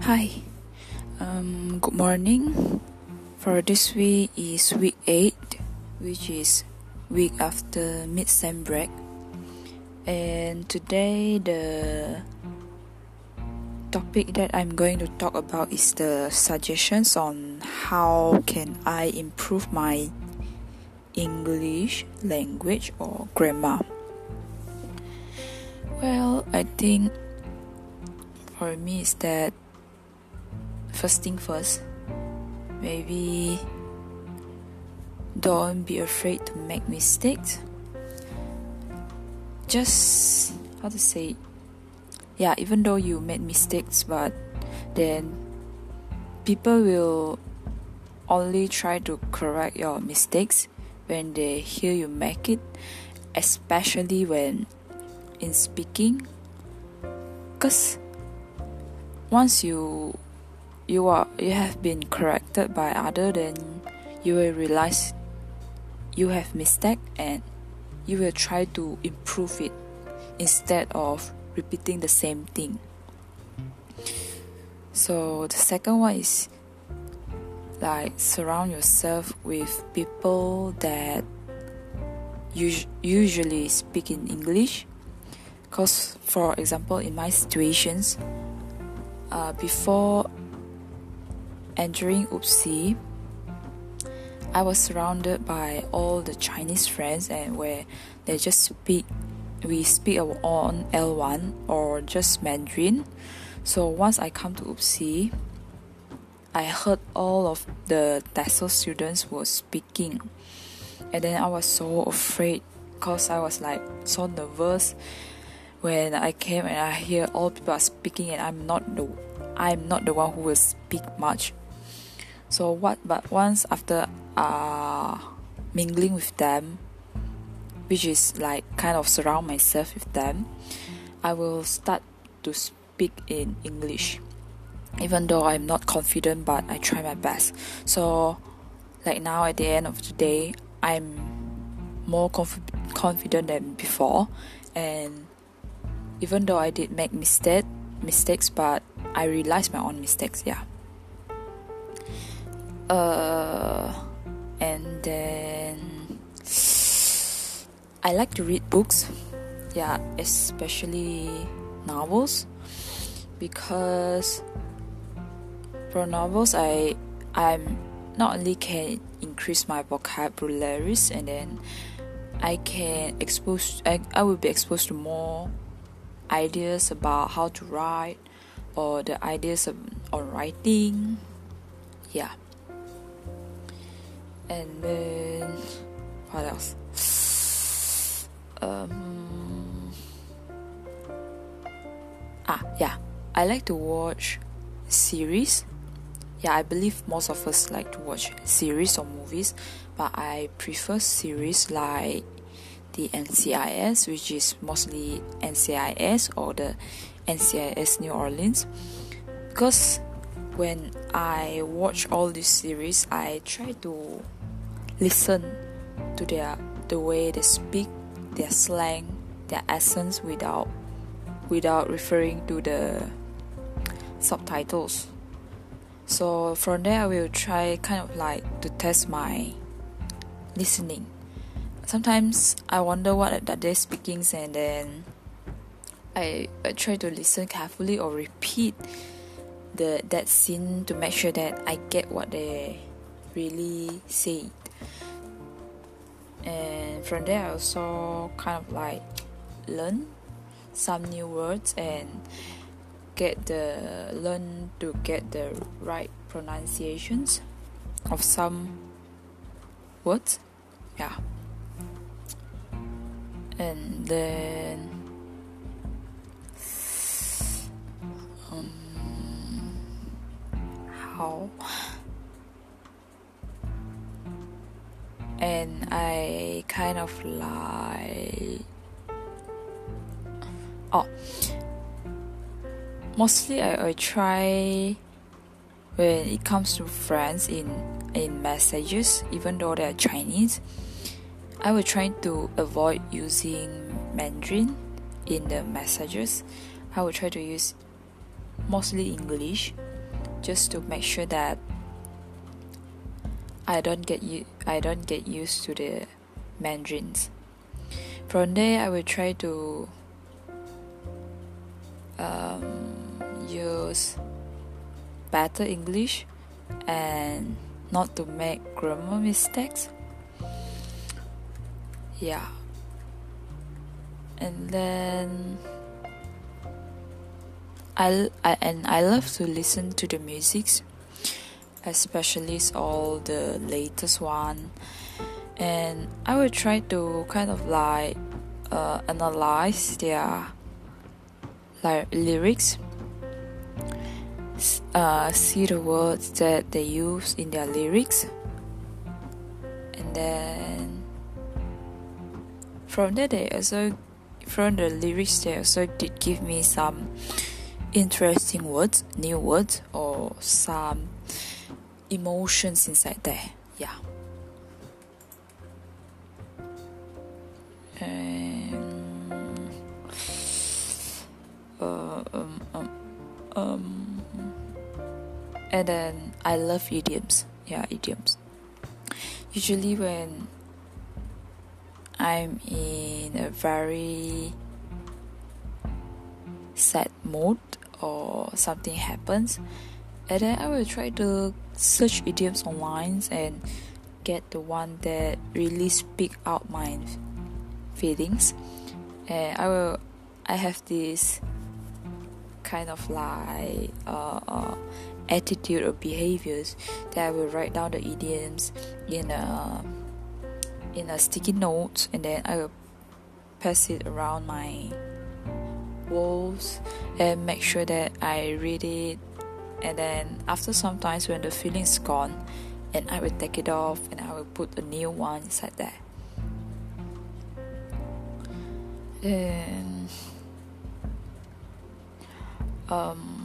Hi, um, good morning. For this week is week 8, which is week after mid-sem break. And today the topic that I'm going to talk about is the suggestions on how can I improve my English language or grammar. Well, I think for me is that first thing first, maybe don't be afraid to make mistakes. Just how to say, yeah, even though you made mistakes, but then people will only try to correct your mistakes when they hear you make it, especially when in speaking. Because once you you are you have been corrected by other then you will realize you have mistake and you will try to improve it instead of repeating the same thing. So the second one is like surround yourself with people that us- usually speak in english. Because for example in my situations uh, before entering UPSI, I was surrounded by all the Chinese friends and where they just speak we speak on L1 or just Mandarin. So once I come to UPSI, I heard all of the TESOL students were speaking. And then I was so afraid because I was like so nervous when I came and I hear all people are speaking and I'm not the I'm not the one who will speak much. So what but once after uh mingling with them which is like kind of surround myself with them, I will start to speak in English. Even though I'm not confident but I try my best. So like now at the end of the day I'm more conf- confident than before and even though I did make mistake mistakes but I realized my own mistakes yeah uh and then I like to read books. Yeah especially novels. Because for novels I I'm not only can increase my vocabularies and then I can expose I, I will be exposed to more ideas about how to write or the ideas of, on writing. Yeah and then what else? Um ah yeah. I like to watch series. Yeah i believe most of us like to watch series or movies but i prefer series like the NCIS, which is mostly NCIS or the NCIS New Orleans. Because when I watch all these series, I try to listen to their the way they speak, their slang, their accents without without referring to the subtitles. So from there, I will try kind of like to test my listening sometimes I wonder what that they are speaking and then I, I try to listen carefully or repeat the that scene to make sure that I get what they really said. And from there I also kind of like learn some new words and get the learn to get the right pronunciations of some words. Yeah and then um, how and I kind of like oh mostly I, I try when it comes to friends in in messages even though they're Chinese I will try to avoid using Mandarin in the messages. I will try to use mostly English, just to make sure that I don't get you I don't get used to the Mandarins. From there, I will try to um, use better English and not to make grammar mistakes. Yeah. And then I, I and I love to listen to the musics, especially all the latest one. And I will try to kind of like uh, analyze their like lyrics uh, see the words that they use in their lyrics and then from there they also from the lyrics they also did give me some interesting words new words or some emotions inside there yeah and uh, um, um, um and then I love idioms. Yeah, idioms. Usually when I'm in a very sad mood or something happens, and then I will try to search idioms online and get the one that really speak out my feelings. And I will, I have this kind of like uh, uh attitude or behaviors that I will write down the idioms in a in a sticky note and then I will pass it around my walls and make sure that I read it and then after sometimes when the feeling is gone and I will take it off and I will put a new one inside there and um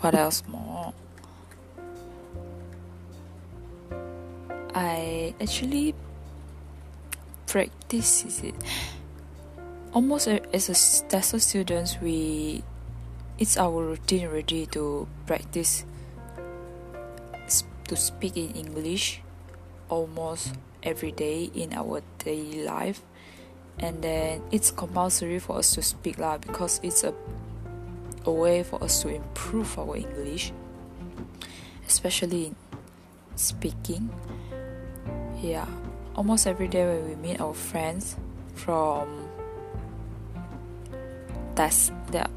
what else more? I actually practice is it almost as a TESOL students we it's our routine already to practice to speak in English almost every day in our daily life and then it's compulsory for us to speak lah because it's a a way for us to improve our English, especially in speaking. Yeah, almost every day when we meet our friends from that's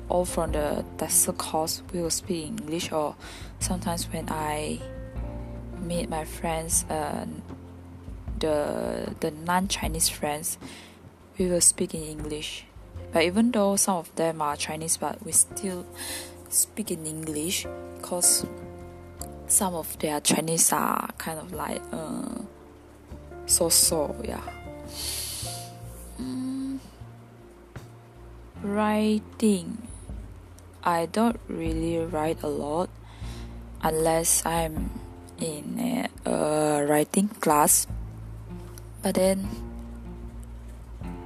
all from the TESOL course we will speak in English or sometimes when I meet my friends uh, the the non-Chinese friends we will speak in English but even though some of them are Chinese, but we still speak in English because some of their Chinese are kind of like uh, so so, yeah. Writing. I don't really write a lot unless I'm in a, a writing class. But then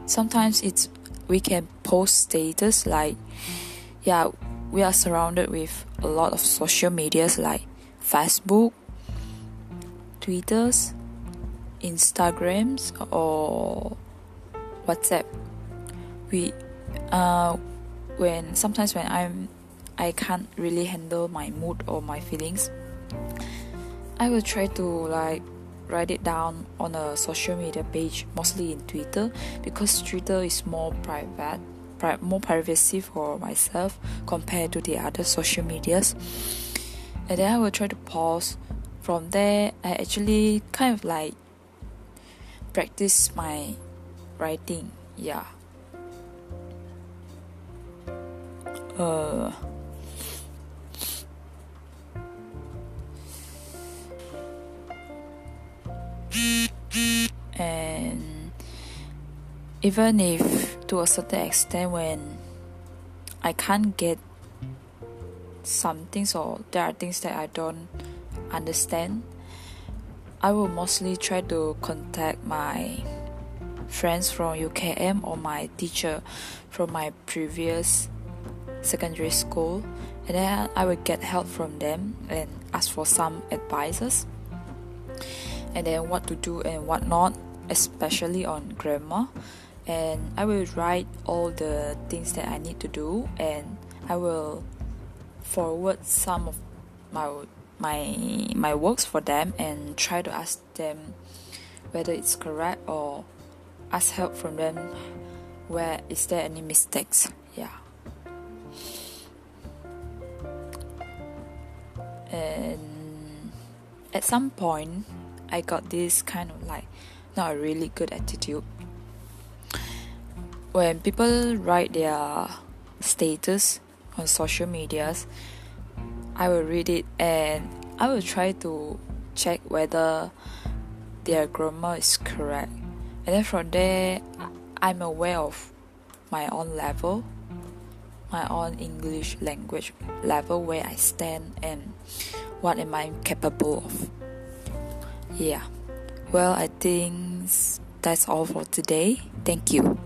sometimes it's we can post status like yeah we are surrounded with a lot of social medias like facebook twitters instagrams or whatsapp we uh when sometimes when i'm i can't really handle my mood or my feelings i will try to like write it down on a social media page, mostly in Twitter, because Twitter is more private, pri- more privacy for myself compared to the other social medias. And then I will try to pause. From there, I actually kind of like practice my writing. Yeah. Uh. and even if to a certain extent when I can't get some things or there are things that I don't understand, I will mostly try to contact my friends from UKM or my teacher from my previous secondary school, and then I would get help from them and ask for some advices, and then what to do and what not, especially on grammar. And I will write all the things that I need to do, and I will forward some of my my my works for them and try to ask them whether it's correct or ask help from them where is there any mistakes yeah and at some point i got this kind of like not a really good attitude. When people write their status on social medias i will read it and i will try to check whether their grammar is correct. And then from there i'm aware of my own level my own english language level where i stand and what am i capable of. Yeah. Well i think that's all for today. Thank you